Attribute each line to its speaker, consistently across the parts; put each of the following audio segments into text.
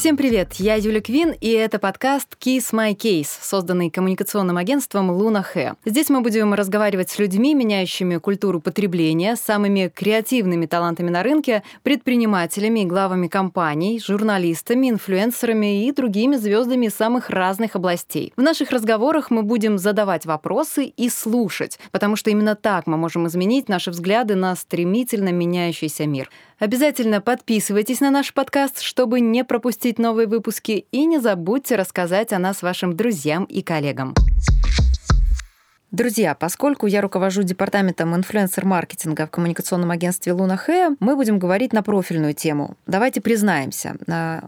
Speaker 1: Всем привет, я Юля Квин, и это подкаст Kiss My Case, созданный коммуникационным агентством Луна Хэ. Здесь мы будем разговаривать с людьми, меняющими культуру потребления, самыми креативными талантами на рынке, предпринимателями главами компаний, журналистами, инфлюенсерами и другими звездами самых разных областей. В наших разговорах мы будем задавать вопросы и слушать, потому что именно так мы можем изменить наши взгляды на стремительно меняющийся мир. Обязательно подписывайтесь на наш подкаст, чтобы не пропустить новые выпуски, и не забудьте рассказать о нас вашим друзьям и коллегам. Друзья, поскольку я руковожу департаментом инфлюенсер-маркетинга в коммуникационном агентстве Луна Хэ, мы будем говорить на профильную тему. Давайте признаемся,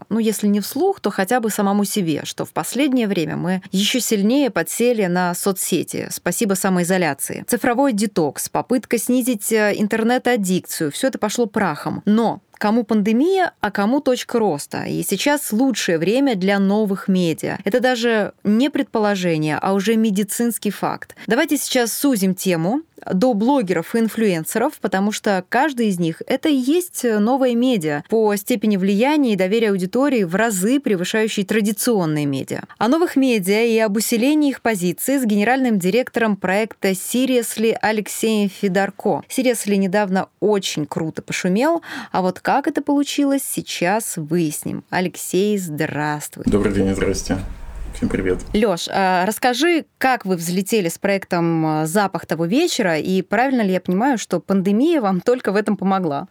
Speaker 1: ну, если не вслух, то хотя бы самому себе, что в последнее время мы еще сильнее подсели на соцсети. Спасибо самоизоляции. Цифровой детокс, попытка снизить э, интернет-аддикцию, все это пошло прахом. Но кому пандемия, а кому точка роста. И сейчас лучшее время для новых медиа. Это даже не предположение, а уже медицинский факт. Давайте сейчас сузим тему до блогеров и инфлюенсеров, потому что каждый из них — это и есть новая медиа по степени влияния и доверия аудитории в разы превышающей традиционные медиа. О новых медиа и об усилении их позиции с генеральным директором проекта Seriously Алексеем Федорко. Seriously недавно очень круто пошумел, а вот как это получилось, сейчас выясним. Алексей, здравствуй.
Speaker 2: Добрый день, здрасте. Всем привет.
Speaker 1: Лёш, а, расскажи, как вы взлетели с проектом а, «Запах того вечера», и правильно ли я понимаю, что пандемия вам только в этом помогла?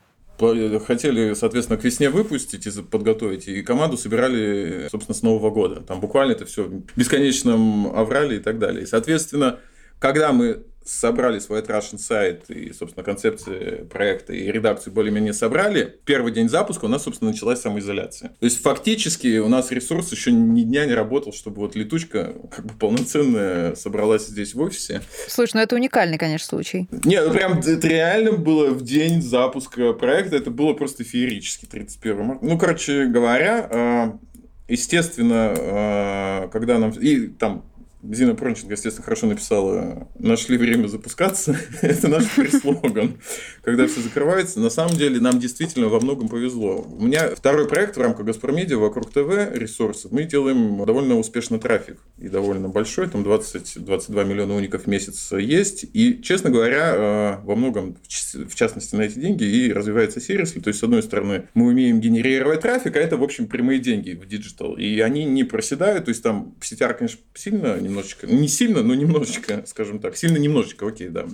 Speaker 2: Хотели, соответственно, к весне выпустить и подготовить, и команду собирали, собственно, с Нового года. Там буквально это все бесконечном аврале и так далее. И, соответственно, когда мы собрали свой Russian сайт и, собственно, концепции проекта и редакцию более-менее собрали, первый день запуска у нас, собственно, началась самоизоляция. То есть, фактически, у нас ресурс еще ни дня не работал, чтобы вот летучка как бы полноценная собралась здесь в офисе.
Speaker 1: Слушай, ну это уникальный, конечно, случай.
Speaker 2: Нет, ну прям это реально было в день запуска проекта, это было просто феерически, 31 марта. Ну, короче говоря, а, естественно, а, когда нам... И там Зина Пронченко, естественно, хорошо написала «Нашли время запускаться». Это наш слоган. Когда все закрывается, на самом деле нам действительно во многом повезло. У меня второй проект в рамках «Газпром-медиа» вокруг ТВ ресурсов. Мы делаем довольно успешный трафик. И довольно большой. Там 20-22 миллиона уников в месяц есть. И, честно говоря, э, во многом, в частности, на эти деньги и развивается сервис. То есть, с одной стороны, мы умеем генерировать трафик, а это, в общем, прямые деньги в digital. И они не проседают. То есть, там CTR, конечно, сильно немножечко, не сильно, но немножечко, скажем так, сильно немножечко, окей, да,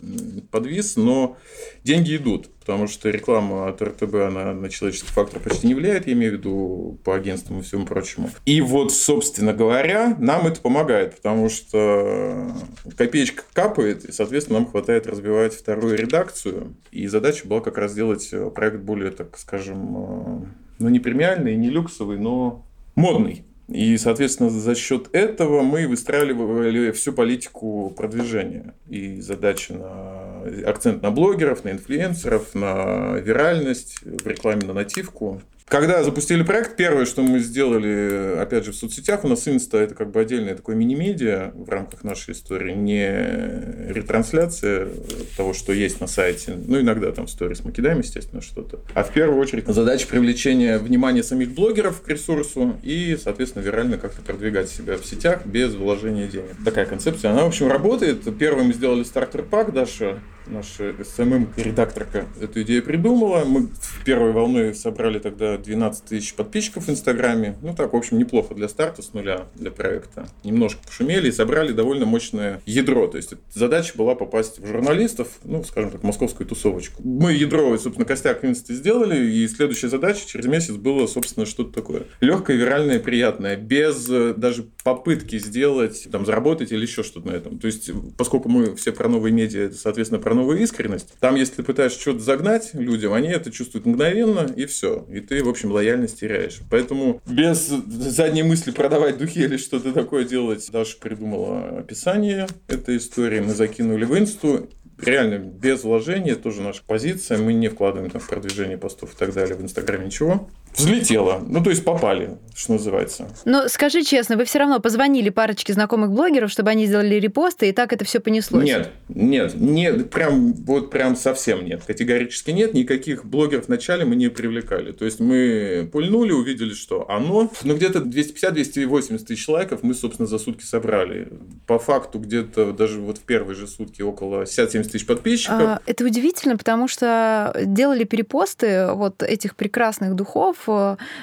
Speaker 2: подвис, но деньги идут, потому что реклама от РТБ, она на человеческий фактор почти не влияет, я имею в виду по агентствам и всему прочему. И вот, собственно говоря, нам это помогает, потому что копеечка капает, и, соответственно, нам хватает развивать вторую редакцию, и задача была как раз сделать проект более, так скажем, э, ну, не премиальный, не люксовый, но модный. И, соответственно, за счет этого мы выстраивали всю политику продвижения. И задачи на акцент на блогеров, на инфлюенсеров, на виральность, в рекламе на нативку. Когда запустили проект, первое, что мы сделали, опять же, в соцсетях, у нас инста это как бы отдельное такое мини-медиа в рамках нашей истории, не ретрансляция того, что есть на сайте, ну, иногда там в сторис мы кидаем, естественно, что-то, а в первую очередь задача привлечения внимания самих блогеров к ресурсу и, соответственно, вирально как-то продвигать себя в сетях без вложения денег. Такая концепция, она, в общем, работает. Первым мы сделали стартер-пак, Даша наша СММ-редакторка эту идею придумала. Мы в первой волны собрали тогда 12 тысяч подписчиков в Инстаграме. Ну так, в общем, неплохо для старта с нуля, для проекта. Немножко пошумели и собрали довольно мощное ядро. То есть задача была попасть в журналистов, ну, скажем так, московскую тусовочку. Мы ядро, собственно, костяк Инсты сделали, и следующая задача через месяц было, собственно, что-то такое. Легкое, виральное, приятное, без э, даже попытки сделать, там, заработать или еще что-то на этом. То есть, поскольку мы все про новые медиа, соответственно, про новую искренность. Там, если ты пытаешься что-то загнать людям, они это чувствуют мгновенно, и все. И ты, в общем, лояльность теряешь. Поэтому без задней мысли продавать духи или что-то такое делать, Даша придумала описание этой истории. Мы закинули в инсту реально без вложения, тоже наша позиция. Мы не вкладываем там в продвижение постов и так далее в Инстаграме ничего. Взлетело. Ну, то есть попали, что называется.
Speaker 1: Но скажи честно, вы все равно позвонили парочке знакомых блогеров, чтобы они сделали репосты, и так это все понеслось?
Speaker 2: Нет, нет, нет, прям, вот прям совсем нет. Категорически нет. Никаких блогеров вначале мы не привлекали. То есть мы пульнули, увидели, что оно. Ну, где-то 250-280 тысяч лайков мы, собственно, за сутки собрали. По факту где-то даже вот в первые же сутки около 60-70 тысяч подписчиков. А,
Speaker 1: это удивительно, потому что делали перепосты вот этих прекрасных духов,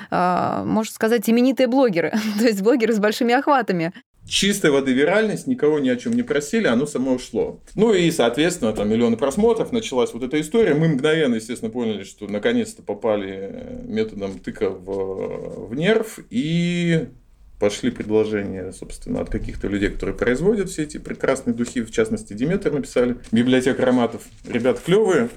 Speaker 1: можно сказать, именитые блогеры, то есть блогеры с большими охватами
Speaker 2: чистой воды виральность, никого ни о чем не просили, оно само ушло. Ну и, соответственно, там миллионы просмотров, началась вот эта история. Мы мгновенно, естественно, поняли, что наконец-то попали методом тыка в, в нерв и пошли предложения, собственно, от каких-то людей, которые производят все эти прекрасные духи, в частности, Диметр написали, библиотека ароматов. Ребят клевые,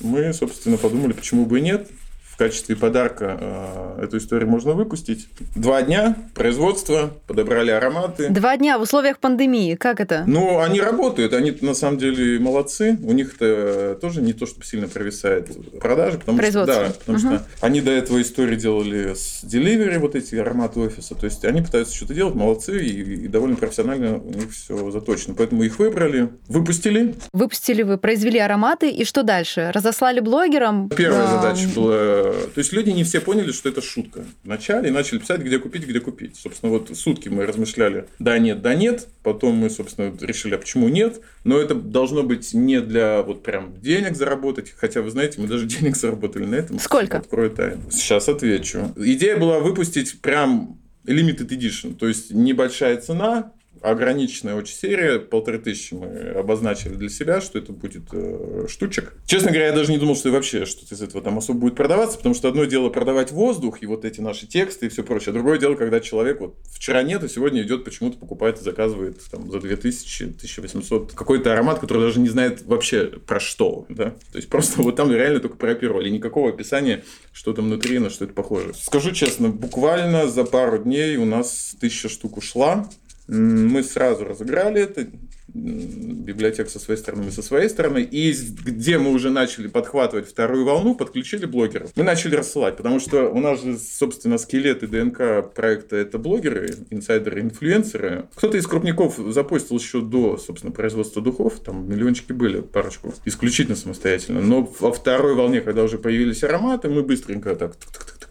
Speaker 2: мы, собственно, подумали, почему бы и нет в качестве подарка э, эту историю можно выпустить. Два дня производства, подобрали ароматы.
Speaker 1: Два дня в условиях пандемии, как это?
Speaker 2: Ну, они работают, они на самом деле молодцы. У них-то тоже не то, чтобы сильно провисает продажи. Потому. Что, да, потому угу. что они до этого истории делали с Delivery, вот эти ароматы офиса. То есть они пытаются что-то делать, молодцы, и, и довольно профессионально у них все заточено. Поэтому их выбрали, выпустили.
Speaker 1: Выпустили вы, произвели ароматы, и что дальше? Разослали блогерам?
Speaker 2: Первая а... задача была то есть люди не все поняли, что это шутка. Вначале начали писать, где купить, где купить. Собственно, вот сутки мы размышляли, да, нет, да, нет. Потом мы, собственно, решили, а почему нет. Но это должно быть не для вот прям денег заработать. Хотя, вы знаете, мы даже денег заработали на этом.
Speaker 1: Сколько?
Speaker 2: Открою тайну. Сейчас отвечу. Идея была выпустить прям limited edition. То есть небольшая цена, ограниченная очень серия, полторы тысячи мы обозначили для себя, что это будет э, штучек. Честно говоря, я даже не думал, что вообще что-то из этого там особо будет продаваться, потому что одно дело продавать воздух и вот эти наши тексты и все прочее, а другое дело, когда человек вот вчера нет, а сегодня идет почему-то покупает и заказывает там за 2000, 1800 какой-то аромат, который даже не знает вообще про что, да, то есть просто вот там реально только прооперировали, никакого описания, что там внутри, на что это похоже. Скажу честно, буквально за пару дней у нас тысяча штук ушла, мы сразу разыграли это, библиотек со своей стороны, со своей стороны. И где мы уже начали подхватывать вторую волну, подключили блогеров. Мы начали рассылать, потому что у нас же, собственно, скелет и ДНК проекта это блогеры, инсайдеры, инфлюенсеры. Кто-то из крупников запустил еще до, собственно, производства духов, там миллиончики были, парочку, исключительно самостоятельно. Но во второй волне, когда уже появились ароматы, мы быстренько так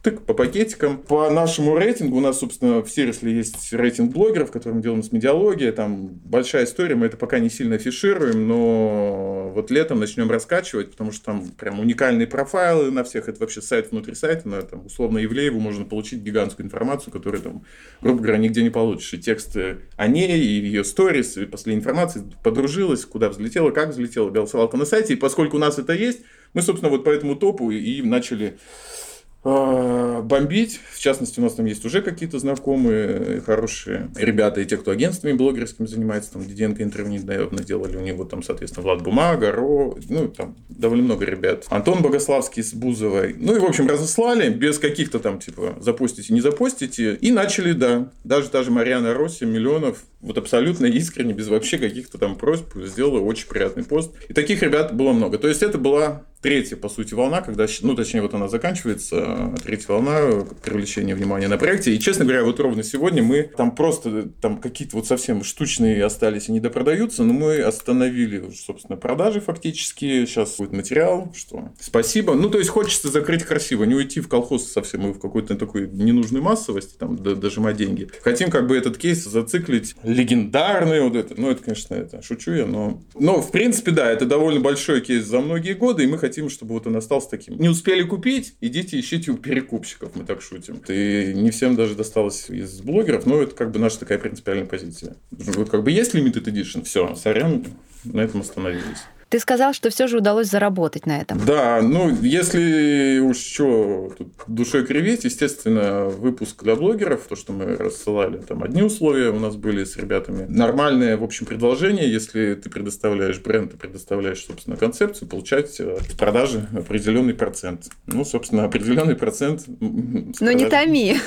Speaker 2: тык по пакетикам. По нашему рейтингу, у нас, собственно, в сервисе есть рейтинг блогеров, который мы делаем с медиалогией, там большая история, мы это пока не сильно афишируем, но вот летом начнем раскачивать, потому что там прям уникальные профайлы на всех, это вообще сайт внутри сайта, на там, условно Евлееву можно получить гигантскую информацию, которую там, грубо говоря, нигде не получишь. И тексты о ней, и ее сторис, и последняя информация, подружилась, куда взлетела, как взлетела, голосовалка на сайте, и поскольку у нас это есть, мы, собственно, вот по этому топу и начали бомбить. В частности, у нас там есть уже какие-то знакомые хорошие ребята, и те, кто агентствами блогерскими занимается, там Диденко интервью недавно делали, у него там, соответственно, Влад Бумага, Ро, ну, там довольно много ребят. Антон Богославский с Бузовой. Ну, и, в общем, разослали без каких-то там, типа, запустите, не запустите, и начали, да, даже даже Марьяна Росси, миллионов, вот абсолютно искренне, без вообще каких-то там просьб, сделала очень приятный пост. И таких ребят было много. То есть, это была третья, по сути, волна, когда, ну, точнее, вот она заканчивается, третья волна привлечения внимания на проекте. И, честно говоря, вот ровно сегодня мы там просто, там какие-то вот совсем штучные остались и не допродаются, но мы остановили, собственно, продажи фактически. Сейчас будет материал, что спасибо. Ну, то есть, хочется закрыть красиво, не уйти в колхоз совсем и в какой-то такой ненужной массовости, там, дожимать деньги. Хотим как бы этот кейс зациклить легендарный вот это. Ну, это, конечно, это шучу я, но... Но, в принципе, да, это довольно большой кейс за многие годы, и мы хотим хотим, чтобы вот он остался таким. Не успели купить, идите ищите у перекупщиков, мы так шутим. И не всем даже досталось из блогеров, но это как бы наша такая принципиальная позиция. Вот как бы есть limited edition, все, сорян, на этом остановились.
Speaker 1: Ты сказал, что все же удалось заработать на этом.
Speaker 2: Да, ну, если уж что тут душой кривить, естественно, выпуск для блогеров, то, что мы рассылали, там одни условия у нас были с ребятами. Нормальное, в общем, предложение, если ты предоставляешь бренд, ты предоставляешь, собственно, концепцию, получать э, в продаже определенный процент. Ну, собственно, определенный процент.
Speaker 1: Ну, не томи.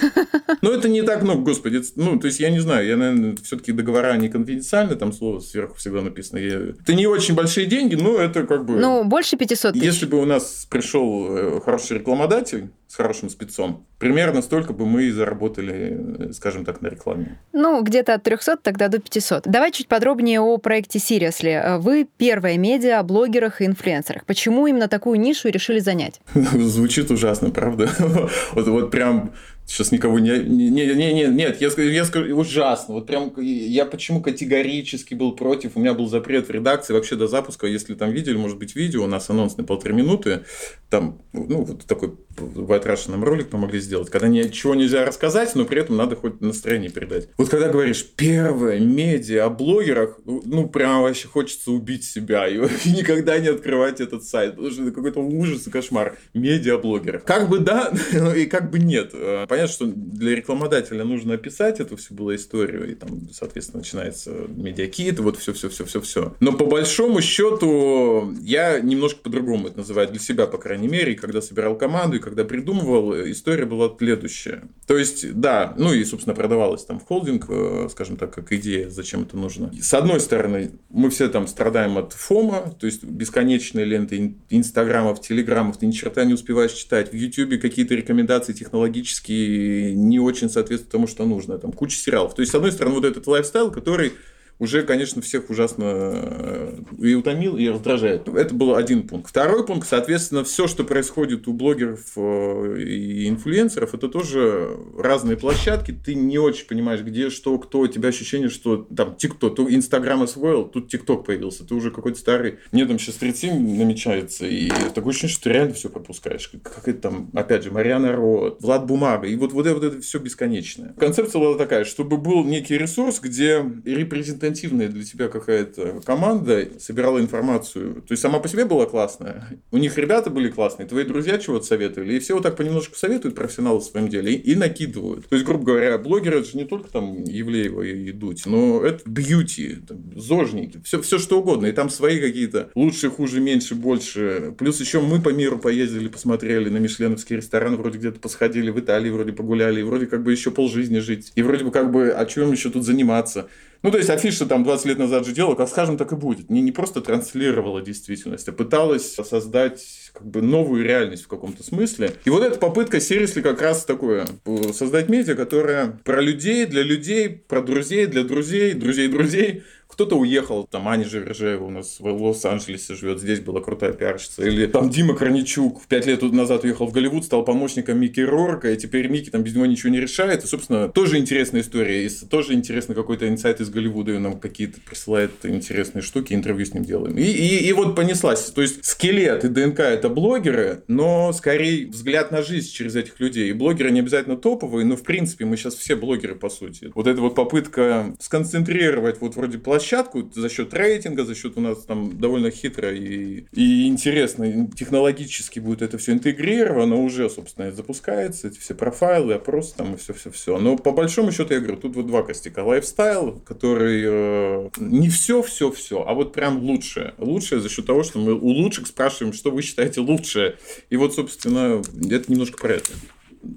Speaker 2: Ну, это не так много, господи. Ну, то есть, я не знаю, я, наверное, все-таки договора не конфиденциальны, там слово сверху всегда написано. Это не очень большие деньги, ну, это как бы...
Speaker 1: Ну, больше 500 тысяч.
Speaker 2: Если бы у нас пришел э, хороший рекламодатель, с хорошим спецом, примерно столько бы мы и заработали, скажем так, на рекламе.
Speaker 1: Ну, где-то от 300 тогда до 500. Давай чуть подробнее о проекте Seriously. Вы первая медиа о блогерах и инфлюенсерах. Почему именно такую нишу решили занять?
Speaker 2: Звучит ужасно, правда? вот прям Сейчас никого не... Не, не, не, нет, я, я скажу, ужасно. Вот прям я почему категорически был против. У меня был запрет в редакции вообще до запуска. Если там видели, может быть, видео, у нас анонс на полторы минуты. Там, ну, вот такой White Russian нам ролик помогли сделать. Когда ничего нельзя рассказать, но при этом надо хоть настроение передать. Вот когда говоришь, первое медиа о блогерах, ну, прям вообще хочется убить себя и, и никогда не открывать этот сайт. Потому что это какой-то ужас и кошмар. Медиа о блогерах. Как бы да, и как бы нет понятно, что для рекламодателя нужно описать эту всю была историю, и там, соответственно, начинается медиакит, вот все-все-все-все-все. Но по большому счету я немножко по-другому это называю для себя, по крайней мере, и когда собирал команду, и когда придумывал, история была следующая. То есть, да, ну и, собственно, продавалась там в холдинг, э, скажем так, как идея, зачем это нужно. С одной стороны, мы все там страдаем от FOMO, то есть бесконечные ленты инстаграмов, телеграммов, ты ни черта не успеваешь читать, в ютубе какие-то рекомендации технологические не очень соответствует тому, что нужно. Там куча сериалов. То есть, с одной стороны, вот этот lifestyle, который уже, конечно, всех ужасно э, и утомил, и раздражает. Это был один пункт. Второй пункт, соответственно, все, что происходит у блогеров э, и инфлюенсеров, это тоже разные площадки. Ты не очень понимаешь, где, что, кто. У тебя ощущение, что там ТикТок, то Инстаграм освоил, тут ТикТок появился. Ты уже какой-то старый. Мне там сейчас 37 намечается, и такое ощущение, что ты реально все пропускаешь. Как это там, опять же, Марьяна Ро, Влад Бумага. И вот, вот, это, вот это все бесконечное. Концепция была такая, чтобы был некий ресурс, где репрезентативность репрезентативная для тебя какая-то команда собирала информацию. То есть сама по себе была классная. У них ребята были классные, твои друзья чего-то советовали. И все вот так понемножку советуют профессионалы в своем деле и, и накидывают. То есть, грубо говоря, блогеры это же не только там Евлеева и Дудь, но это бьюти, там, зожники, все, все что угодно. И там свои какие-то лучше, хуже, меньше, больше. Плюс еще мы по миру поездили, посмотрели на мишленовский ресторан, вроде где-то посходили в Италии, вроде погуляли, и вроде как бы еще полжизни жить. И вроде бы как бы, а чем еще тут заниматься? Ну, то есть, афиша там 20 лет назад же делала, как скажем, так и будет. Не, не просто транслировала действительность, а пыталась создать как бы новую реальность в каком-то смысле. И вот эта попытка Серисли как раз такое, создать медиа, которая про людей, для людей, про друзей, для друзей, друзей друзей, кто-то уехал, там Аня Жиржеева у нас в Лос-Анджелесе живет, здесь была крутая пиарщица. Или там Дима Корничук пять лет назад уехал в Голливуд, стал помощником Микки Рорка, и теперь Микки там без него ничего не решает. И, собственно, тоже интересная история. И тоже интересно какой-то инсайт из Голливуда, и нам какие-то присылает интересные штуки, интервью с ним делаем. И, и, и вот понеслась. То есть, скелет и ДНК это блогеры, но скорее взгляд на жизнь через этих людей. И блогеры не обязательно топовые, но в принципе мы сейчас все блогеры по сути. Вот эта вот попытка сконцентрировать вот вроде площадку за счет рейтинга, за счет у нас там довольно хитро и, и интересно, технологически будет это все интегрировано, уже, собственно, запускается, эти все профайлы, опросы там и все-все-все. Но по большому счету, я говорю, тут вот два костяка. Lifestyle, который э, не все-все-все, а вот прям лучшее. Лучшее за счет того, что мы у лучших спрашиваем, что вы считаете лучшее. И вот, собственно, это немножко про это.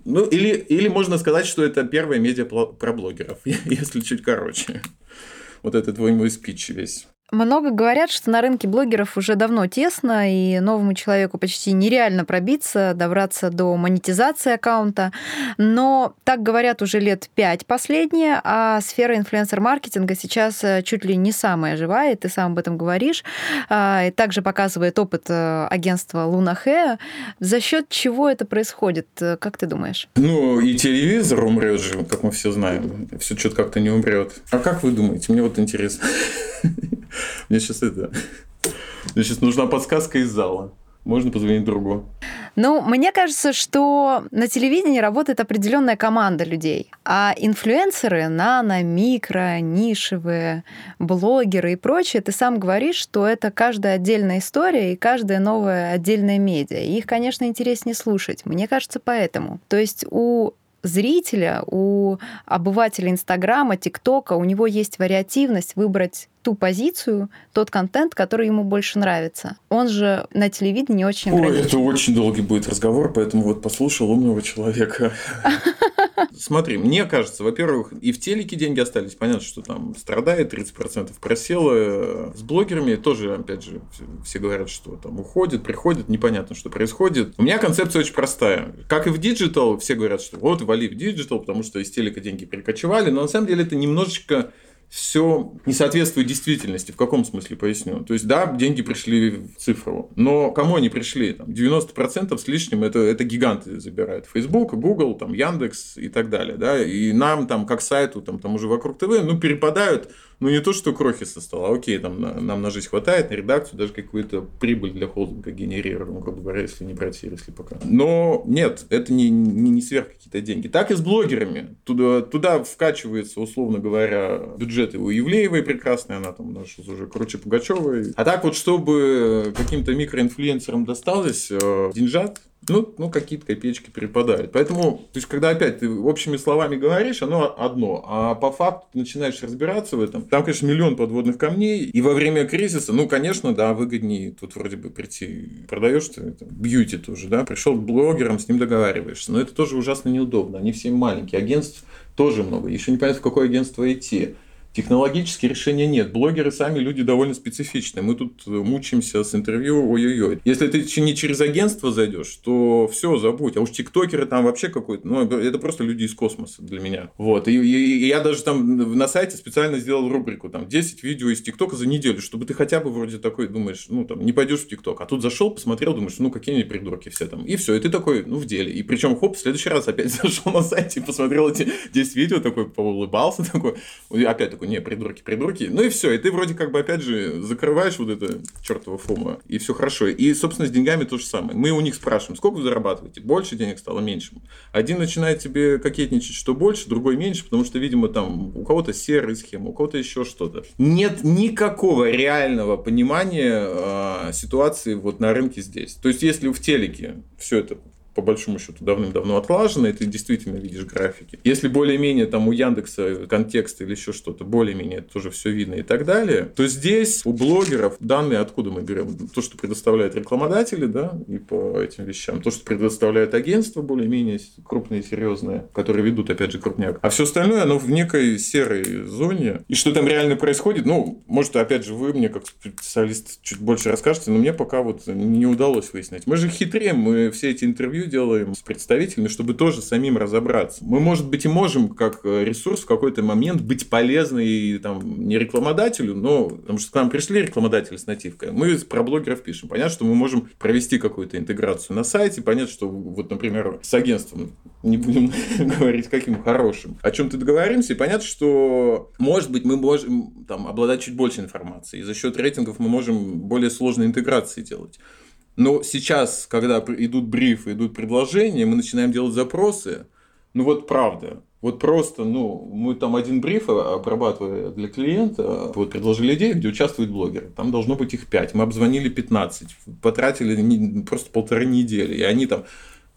Speaker 2: Ну, или, или можно сказать, что это первое медиа про блогеров, если чуть короче вот этот твой мой спич весь.
Speaker 1: Много говорят, что на рынке блогеров уже давно тесно, и новому человеку почти нереально пробиться, добраться до монетизации аккаунта. Но так говорят уже лет пять последние, а сфера инфлюенсер-маркетинга сейчас э, чуть ли не самая живая, и ты сам об этом говоришь. А, и также показывает опыт э, агентства Луна Хэ. За счет чего это происходит? Э, как ты думаешь?
Speaker 2: Ну, и телевизор умрет же, как мы все знаем. Все что-то как-то не умрет. А как вы думаете? Мне вот интересно. Мне сейчас это... Мне сейчас нужна подсказка из зала. Можно позвонить другу.
Speaker 1: Ну, мне кажется, что на телевидении работает определенная команда людей, а инфлюенсеры, нано, микро, нишевые, блогеры и прочее, ты сам говоришь, что это каждая отдельная история и каждая новая отдельная медиа. И их, конечно, интереснее слушать. Мне кажется, поэтому. То есть у зрителя, у обывателя Инстаграма, ТикТока, у него есть вариативность выбрать ту позицию, тот контент, который ему больше нравится. Он же на телевидении не очень
Speaker 2: Ой, это очень долгий будет разговор, поэтому вот послушал умного человека. Смотри, мне кажется, во-первых, и в телеке деньги остались. Понятно, что там страдает, 30% просело. С блогерами тоже, опять же, все говорят, что там уходит, приходит, непонятно, что происходит. У меня концепция очень простая. Как и в digital, все говорят, что вот вали в digital, потому что из телека деньги перекочевали, но на самом деле это немножечко все не соответствует действительности. В каком смысле поясню? То есть, да, деньги пришли в цифру, но кому они пришли? Там 90% с лишним это, это гиганты забирают. Facebook, Google, там, Яндекс и так далее. Да? И нам, там, как сайту, там, там уже вокруг ТВ, ну, перепадают ну, не то, что крохи со стола, окей, там нам на жизнь хватает, на редакцию, даже какую-то прибыль для холдинга генерируем, грубо говоря, если не брать если пока. Но нет, это не, не, не сверх какие-то деньги. Так и с блогерами. Туда, туда вкачивается, условно говоря, бюджеты у Евлеевой прекрасной, она там наша уже круче Пугачевой. А так вот, чтобы каким-то микроинфлюенсерам досталось э, деньжат, ну, ну какие-то копеечки перепадают. Поэтому, то есть, когда опять ты общими словами говоришь, оно одно, а по факту ты начинаешь разбираться в этом. Там, конечно, миллион подводных камней, и во время кризиса, ну, конечно, да, выгоднее тут вроде бы прийти, продаешь ты это, бьюти тоже, да, пришел к блогерам, с ним договариваешься, но это тоже ужасно неудобно, они все маленькие, агентств тоже много, еще не понятно, в какое агентство идти. Технологически решения нет. Блогеры сами люди довольно специфичные. Мы тут э, мучаемся с интервью, ой-ой-ой. Если ты не через агентство зайдешь, то все, забудь. А уж тиктокеры там вообще какой-то, ну, это просто люди из космоса для меня. Вот. И, и, и я даже там на сайте специально сделал рубрику, там, 10 видео из тиктока за неделю, чтобы ты хотя бы вроде такой думаешь, ну, там, не пойдешь в тикток. А тут зашел, посмотрел, думаешь, ну, какие они придурки все там. И все, и ты такой, ну, в деле. И причем, хоп, в следующий раз опять зашел на сайте, посмотрел эти 10 видео, такой, поулыбался, такой, опять такой, не, придурки, придурки. Ну и все. И ты вроде как бы, опять же, закрываешь вот это чертово фома, и все хорошо. И, собственно, с деньгами то же самое. Мы у них спрашиваем, сколько вы зарабатываете? Больше денег стало, меньше? Один начинает тебе кокетничать, что больше, другой меньше, потому что, видимо, там у кого-то серая схема, у кого-то еще что-то. Нет никакого реального понимания э, ситуации вот на рынке здесь. То есть, если в телеке все это по большому счету давным-давно отлажено, и ты действительно видишь графики. Если более-менее там у Яндекса контекст или еще что-то, более-менее тоже все видно и так далее, то здесь у блогеров данные, откуда мы берем? То, что предоставляют рекламодатели, да, и по этим вещам, то, что предоставляют агентства более-менее крупные, серьезные, которые ведут, опять же, крупняк. А все остальное, оно в некой серой зоне. И что там реально происходит, ну, может, опять же, вы мне как специалист чуть больше расскажете, но мне пока вот не удалось выяснить. Мы же хитрее, мы все эти интервью делаем с представителями, чтобы тоже самим разобраться. Мы, может быть, и можем как э, ресурс в какой-то момент быть полезны там, не рекламодателю, но потому что к нам пришли рекламодатели с нативкой, мы про блогеров пишем. Понятно, что мы можем провести какую-то интеграцию на сайте, понятно, что вот, например, с агентством, не будем говорить каким хорошим, о чем-то договоримся, и понятно, что, может быть, мы можем там, обладать чуть больше информации, и за счет рейтингов мы можем более сложные интеграции делать. Но сейчас, когда идут брифы, идут предложения, мы начинаем делать запросы, ну вот правда, вот просто, ну, мы там один бриф обрабатывая для клиента, вот предложили идею, где участвуют блогеры. Там должно быть их 5. Мы обзвонили 15, потратили просто полторы недели. И они там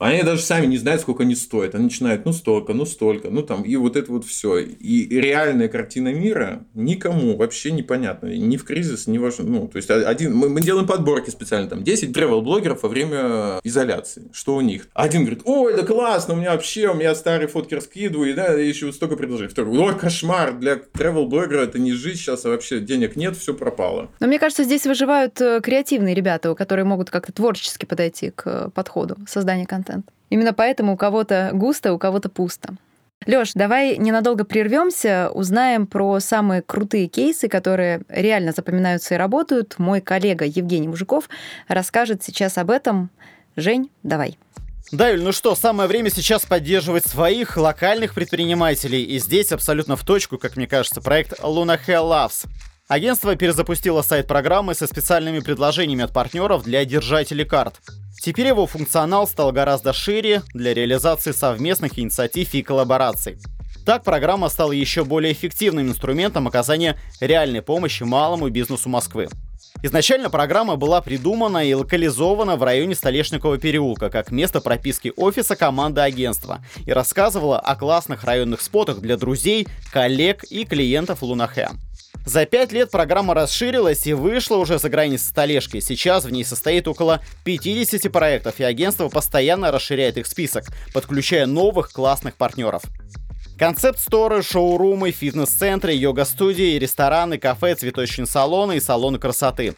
Speaker 2: они даже сами не знают, сколько они стоят. Они начинают, ну столько, ну столько, ну там, и вот это вот все. И реальная картина мира никому вообще непонятна. Ни в кризис, ни в... Ну, то есть, один... мы, мы делаем подборки специально, там, 10 travel-блогеров во время изоляции. Что у них? Один говорит, ой, да классно, у меня вообще, у меня старые фотки раскидываю, да, еще вот столько предложений. Второй, ой, кошмар, для travel-блогера это не жить сейчас, а вообще денег нет, все пропало.
Speaker 1: Но мне кажется, здесь выживают э, креативные ребята, которые могут как-то творчески подойти к э, подходу создания контента контент. Именно поэтому у кого-то густо, у кого-то пусто. Лёш, давай ненадолго прервемся, узнаем про самые крутые кейсы, которые реально запоминаются и работают. Мой коллега Евгений Мужиков расскажет сейчас об этом. Жень, давай.
Speaker 3: Да, Юль, ну что, самое время сейчас поддерживать своих локальных предпринимателей. И здесь абсолютно в точку, как мне кажется, проект Luna Hell Loves. Агентство перезапустило сайт программы со специальными предложениями от партнеров для держателей карт. Теперь его функционал стал гораздо шире для реализации совместных инициатив и коллабораций. Так программа стала еще более эффективным инструментом оказания реальной помощи малому бизнесу Москвы. Изначально программа была придумана и локализована в районе Столешникового переулка как место прописки офиса команды агентства и рассказывала о классных районных спотах для друзей, коллег и клиентов Лунахэ. За пять лет программа расширилась и вышла уже за границы столешки. Сейчас в ней состоит около 50 проектов, и агентство постоянно расширяет их список, подключая новых классных партнеров. Концепт-сторы, шоурумы, фитнес-центры, йога-студии, рестораны, кафе, цветочные салоны и салоны красоты.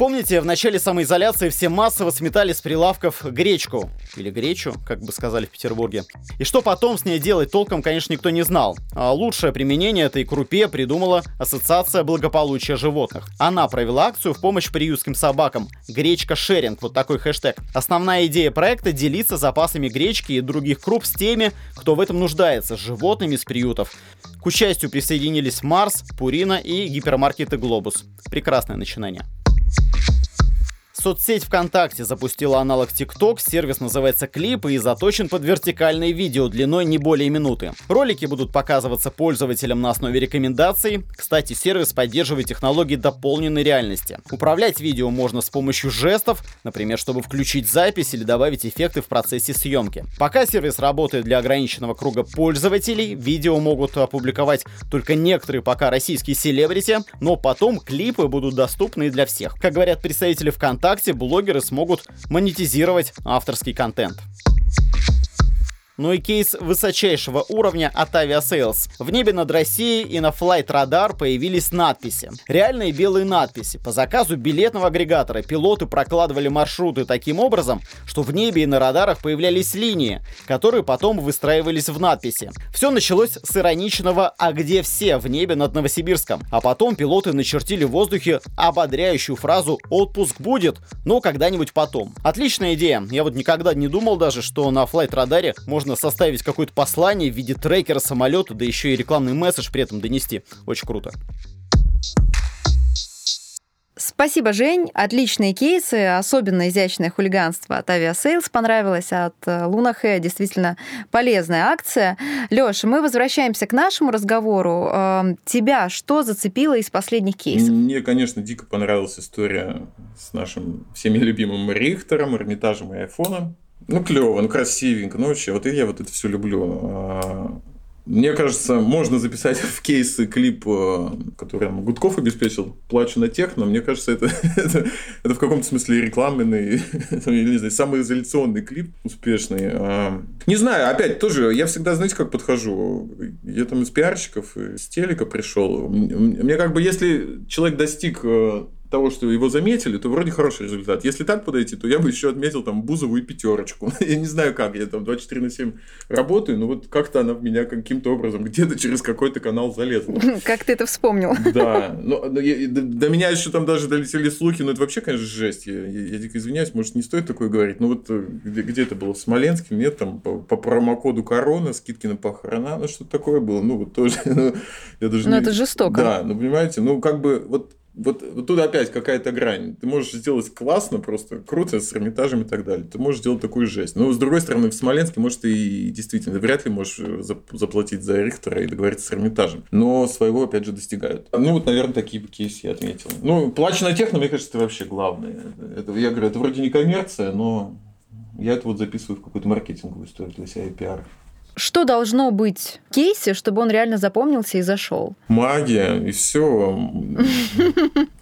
Speaker 3: Помните, в начале самоизоляции все массово сметали с прилавков гречку. Или гречу, как бы сказали в Петербурге. И что потом с ней делать, толком, конечно, никто не знал. А лучшее применение этой крупе придумала Ассоциация благополучия животных. Она провела акцию в помощь приютским собакам. Гречка шеринг, вот такой хэштег. Основная идея проекта – делиться запасами гречки и других круп с теми, кто в этом нуждается, с животными с приютов. К участию присоединились Марс, Пурина и гипермаркеты Глобус. Прекрасное начинание. Thank you. Соцсеть ВКонтакте запустила аналог TikTok, сервис называется Клип и заточен под вертикальные видео длиной не более минуты. Ролики будут показываться пользователям на основе рекомендаций. Кстати, сервис поддерживает технологии дополненной реальности. Управлять видео можно с помощью жестов, например, чтобы включить запись или добавить эффекты в процессе съемки. Пока сервис работает для ограниченного круга пользователей, видео могут опубликовать только некоторые пока российские селебрити, но потом клипы будут доступны и для всех. Как говорят представители ВКонтакте, ВКонтакте блогеры смогут монетизировать авторский контент но и кейс высочайшего уровня от Aviasales. В небе над Россией и на Flight Radar появились надписи. Реальные белые надписи. По заказу билетного агрегатора пилоты прокладывали маршруты таким образом, что в небе и на радарах появлялись линии, которые потом выстраивались в надписи. Все началось с ироничного «А где все?» в небе над Новосибирском. А потом пилоты начертили в воздухе ободряющую фразу «Отпуск будет, но когда-нибудь потом». Отличная идея. Я вот никогда не думал даже, что на Flight Радаре можно можно составить какое-то послание в виде трекера самолета, да еще и рекламный месседж при этом донести. Очень круто.
Speaker 1: Спасибо, Жень. Отличные кейсы, особенно изящное хулиганство от Aviasales понравилось, от Лунахэ действительно полезная акция. Лёша, мы возвращаемся к нашему разговору. Эм, тебя что зацепило из последних кейсов?
Speaker 2: Мне, конечно, дико понравилась история с нашим всеми любимым Рихтером, Эрмитажем и Айфоном. Ну, клево, ну, красивенько. Ну, вообще, вот я вот это все люблю. А, мне кажется, можно записать в кейсы клип, э, который Гудков обеспечил, «Плачу на техно». Мне кажется, это, это, это в каком-то смысле рекламный, не знаю, самоизоляционный клип успешный. А, не знаю, опять тоже, я всегда, знаете, как подхожу? Я там из пиарщиков, из телека пришел. Мне как бы, если человек достиг э, того, что его заметили, то вроде хороший результат. Если так подойти, то я бы еще отметил там Бузову и пятерочку. я не знаю как, я там 24 на 7 работаю, но вот как-то она в меня каким-то образом где-то через какой-то канал залезла.
Speaker 1: Как ты это вспомнил?
Speaker 2: Да, но, но я, до, до меня еще там даже долетели слухи, но это вообще, конечно, жесть. Я, я, я дико извиняюсь, может, не стоит такое говорить, но вот э, где, где это было, в Смоленске, нет, там по, по промокоду корона, скидки на похорона, ну что-то такое было, ну вот тоже. Ну,
Speaker 1: я даже ну, не... это жестоко.
Speaker 2: Да, ну понимаете, ну как бы вот вот, вот тут опять какая-то грань. Ты можешь сделать классно, просто круто, с Эрмитажем и так далее. Ты можешь сделать такую жесть. Но, с другой стороны, в Смоленске, может, ты и действительно вряд ли можешь э, заплатить за Рихтера и договориться с Эрмитажем. Но своего, опять же, достигают. Ну, вот, наверное, такие кейсы я отметил. Ну, плачь на техно, мне кажется, это вообще главное. Это, я говорю, это вроде не коммерция, но я это вот записываю в какую-то маркетинговую историю для себя и пиар.
Speaker 1: Что должно быть в кейсе, чтобы он реально запомнился и зашел?
Speaker 2: Магия, и все.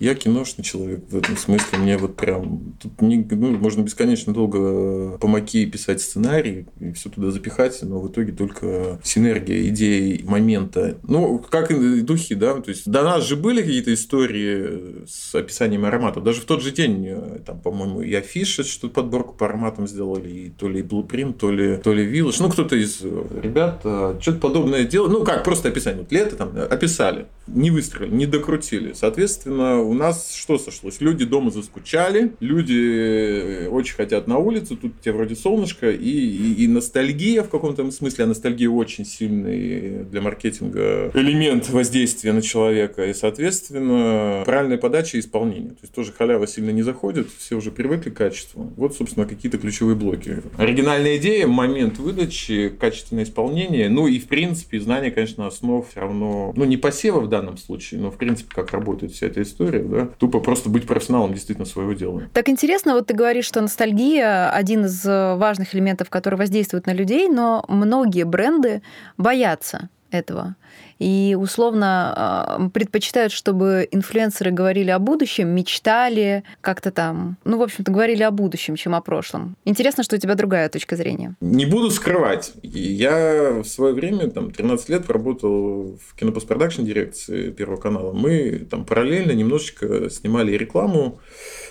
Speaker 2: Я киношный человек в этом смысле. Мне вот прям... Тут не, ну, можно бесконечно долго по маки писать сценарий и все туда запихать, но в итоге только синергия идеи, момента. Ну, как и духи, да? То есть, до нас же были какие-то истории с описанием ароматов. Даже в тот же день, э, там, по-моему, и афиша, что-то подборку по ароматам сделали, и то ли Blueprint, то ли, то ли Village. Ну, кто-то из ребят что-то подобное делают. Ну, как, просто описание. Вот лето там описали, не выстроили, не докрутили. Соответственно, у нас что сошлось? Люди дома заскучали, люди э, очень хотят на улицу, тут у тебя вроде солнышко, и, и, и ностальгия в каком-то смысле, а ностальгия очень сильный для маркетинга элемент воздействия на человека. И, соответственно, правильная подача и исполнение. То есть, тоже халява сильно не заходит, все уже привыкли к качеству. Вот, собственно, какие-то ключевые блоки. Оригинальная идея, момент выдачи, качественное исполнение, ну и, в принципе, знание, конечно, основ все равно, ну, не посева в данном случае, но, в принципе, как работает вся эта история, да, тупо просто быть профессионалом действительно своего дела.
Speaker 1: Так интересно, вот ты говоришь, что ностальгия один из важных элементов, который воздействует на людей, но многие бренды боятся этого. и условно а, предпочитают, чтобы инфлюенсеры говорили о будущем, мечтали, как-то там, ну, в общем-то, говорили о будущем, чем о прошлом. Интересно, что у тебя другая точка зрения.
Speaker 2: Не буду скрывать. Я в свое время, там, 13 лет работал в кинопостпродакшн дирекции Первого канала. Мы там параллельно немножечко снимали рекламу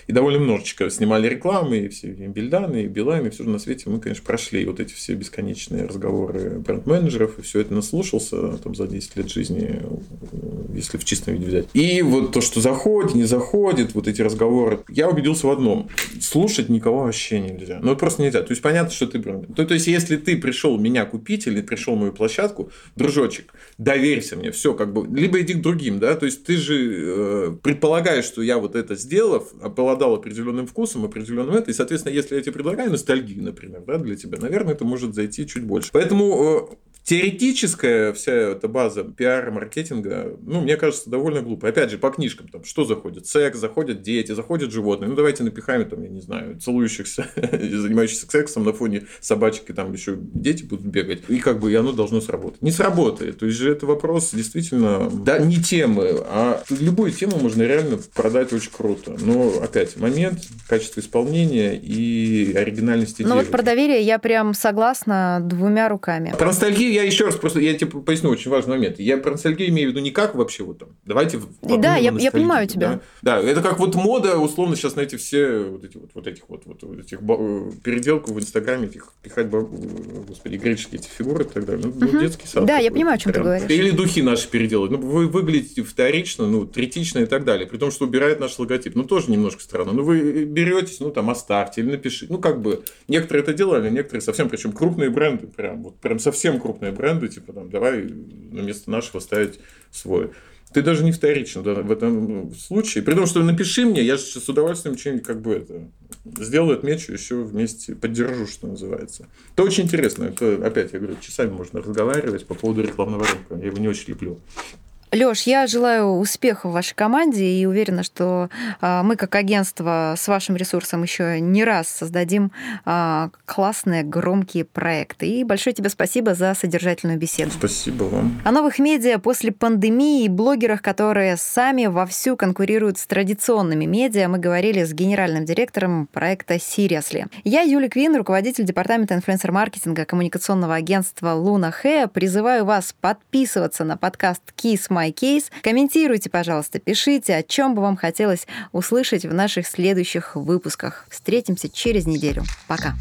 Speaker 2: и довольно немножечко снимали рекламы, и все и Бельданы, и Билайн, и все на свете мы, конечно, прошли. Вот эти все бесконечные разговоры бренд-менеджеров, и все это наслушался там, за 10 лет жизни, если в чистом виде взять. И вот то, что заходит, не заходит, вот эти разговоры, я убедился в одном. Слушать никого вообще нельзя. Ну, просто нельзя. То есть, понятно, что ты... То, то есть, если ты пришел меня купить или пришел мою площадку, дружочек, доверься мне, все, как бы, либо иди к другим, да, то есть, ты же э, предполагаешь, что я вот это сделав, обладал определенным вкусом, определенным это, и, соответственно, если я тебе предлагаю ностальгию, например, да, для тебя, наверное, это может зайти чуть больше. Поэтому э, теоретическая вся эта база пиар маркетинга, ну, мне кажется, довольно глупо. Опять же, по книжкам, там, что заходит? Секс, заходят дети, заходят животные. Ну, давайте напихаем, там, я не знаю, целующихся, занимающихся сексом на фоне собачки, там еще дети будут бегать. И как бы и оно должно сработать. Не сработает. То есть же это вопрос действительно, да, не темы, а любую тему можно реально продать очень круто. Но, опять, момент, качество исполнения и оригинальность идеи.
Speaker 1: Ну, вот про доверие я прям согласна двумя руками.
Speaker 2: Про ностальгию я еще раз просто, я тебе поясню очень важный момент. Я про ностальгию имею в виду не как вообще вот там. Давайте.
Speaker 1: Да, я, я понимаю тебя.
Speaker 2: Да? да, это как вот мода, условно, сейчас на эти все вот эти вот, вот этих вот, вот, вот этих переделку в Инстаграме пихать, господи, греческие эти фигуры и так далее. Ну, угу. детский сад.
Speaker 1: Да, такой, я понимаю, о чем ты говоришь.
Speaker 2: Или духи наши переделать. Ну, вы выглядите вторично, ну, третично и так далее. При том, что убирает наш логотип. Ну, тоже немножко странно. Ну, вы беретесь, ну, там, оставьте или напишите. Ну, как бы, некоторые это делали, некоторые совсем, причем крупные бренды, прям, вот, прям совсем крупные бренды, типа там, давай на место нашего ставить свой. Ты даже не вторично да, в этом случае. При том, что напиши мне, я же с удовольствием что-нибудь как бы это сделаю, отмечу, еще вместе поддержу, что называется. Это очень интересно. Это, опять, я говорю, часами можно разговаривать по поводу рекламного рынка. Я его не очень люблю.
Speaker 1: Лёш, я желаю успеха в вашей команде и уверена, что а, мы как агентство с вашим ресурсом еще не раз создадим а, классные, громкие проекты. И большое тебе спасибо за содержательную беседу.
Speaker 2: Спасибо вам.
Speaker 1: О новых медиа после пандемии и блогерах, которые сами вовсю конкурируют с традиционными медиа, мы говорили с генеральным директором проекта Seriously. Я Юлия Квин, руководитель департамента инфлюенсер-маркетинга коммуникационного агентства Луна Хэ. Призываю вас подписываться на подкаст Kiss My Case. Комментируйте, пожалуйста, пишите, о чем бы вам хотелось услышать в наших следующих выпусках. Встретимся через неделю. Пока.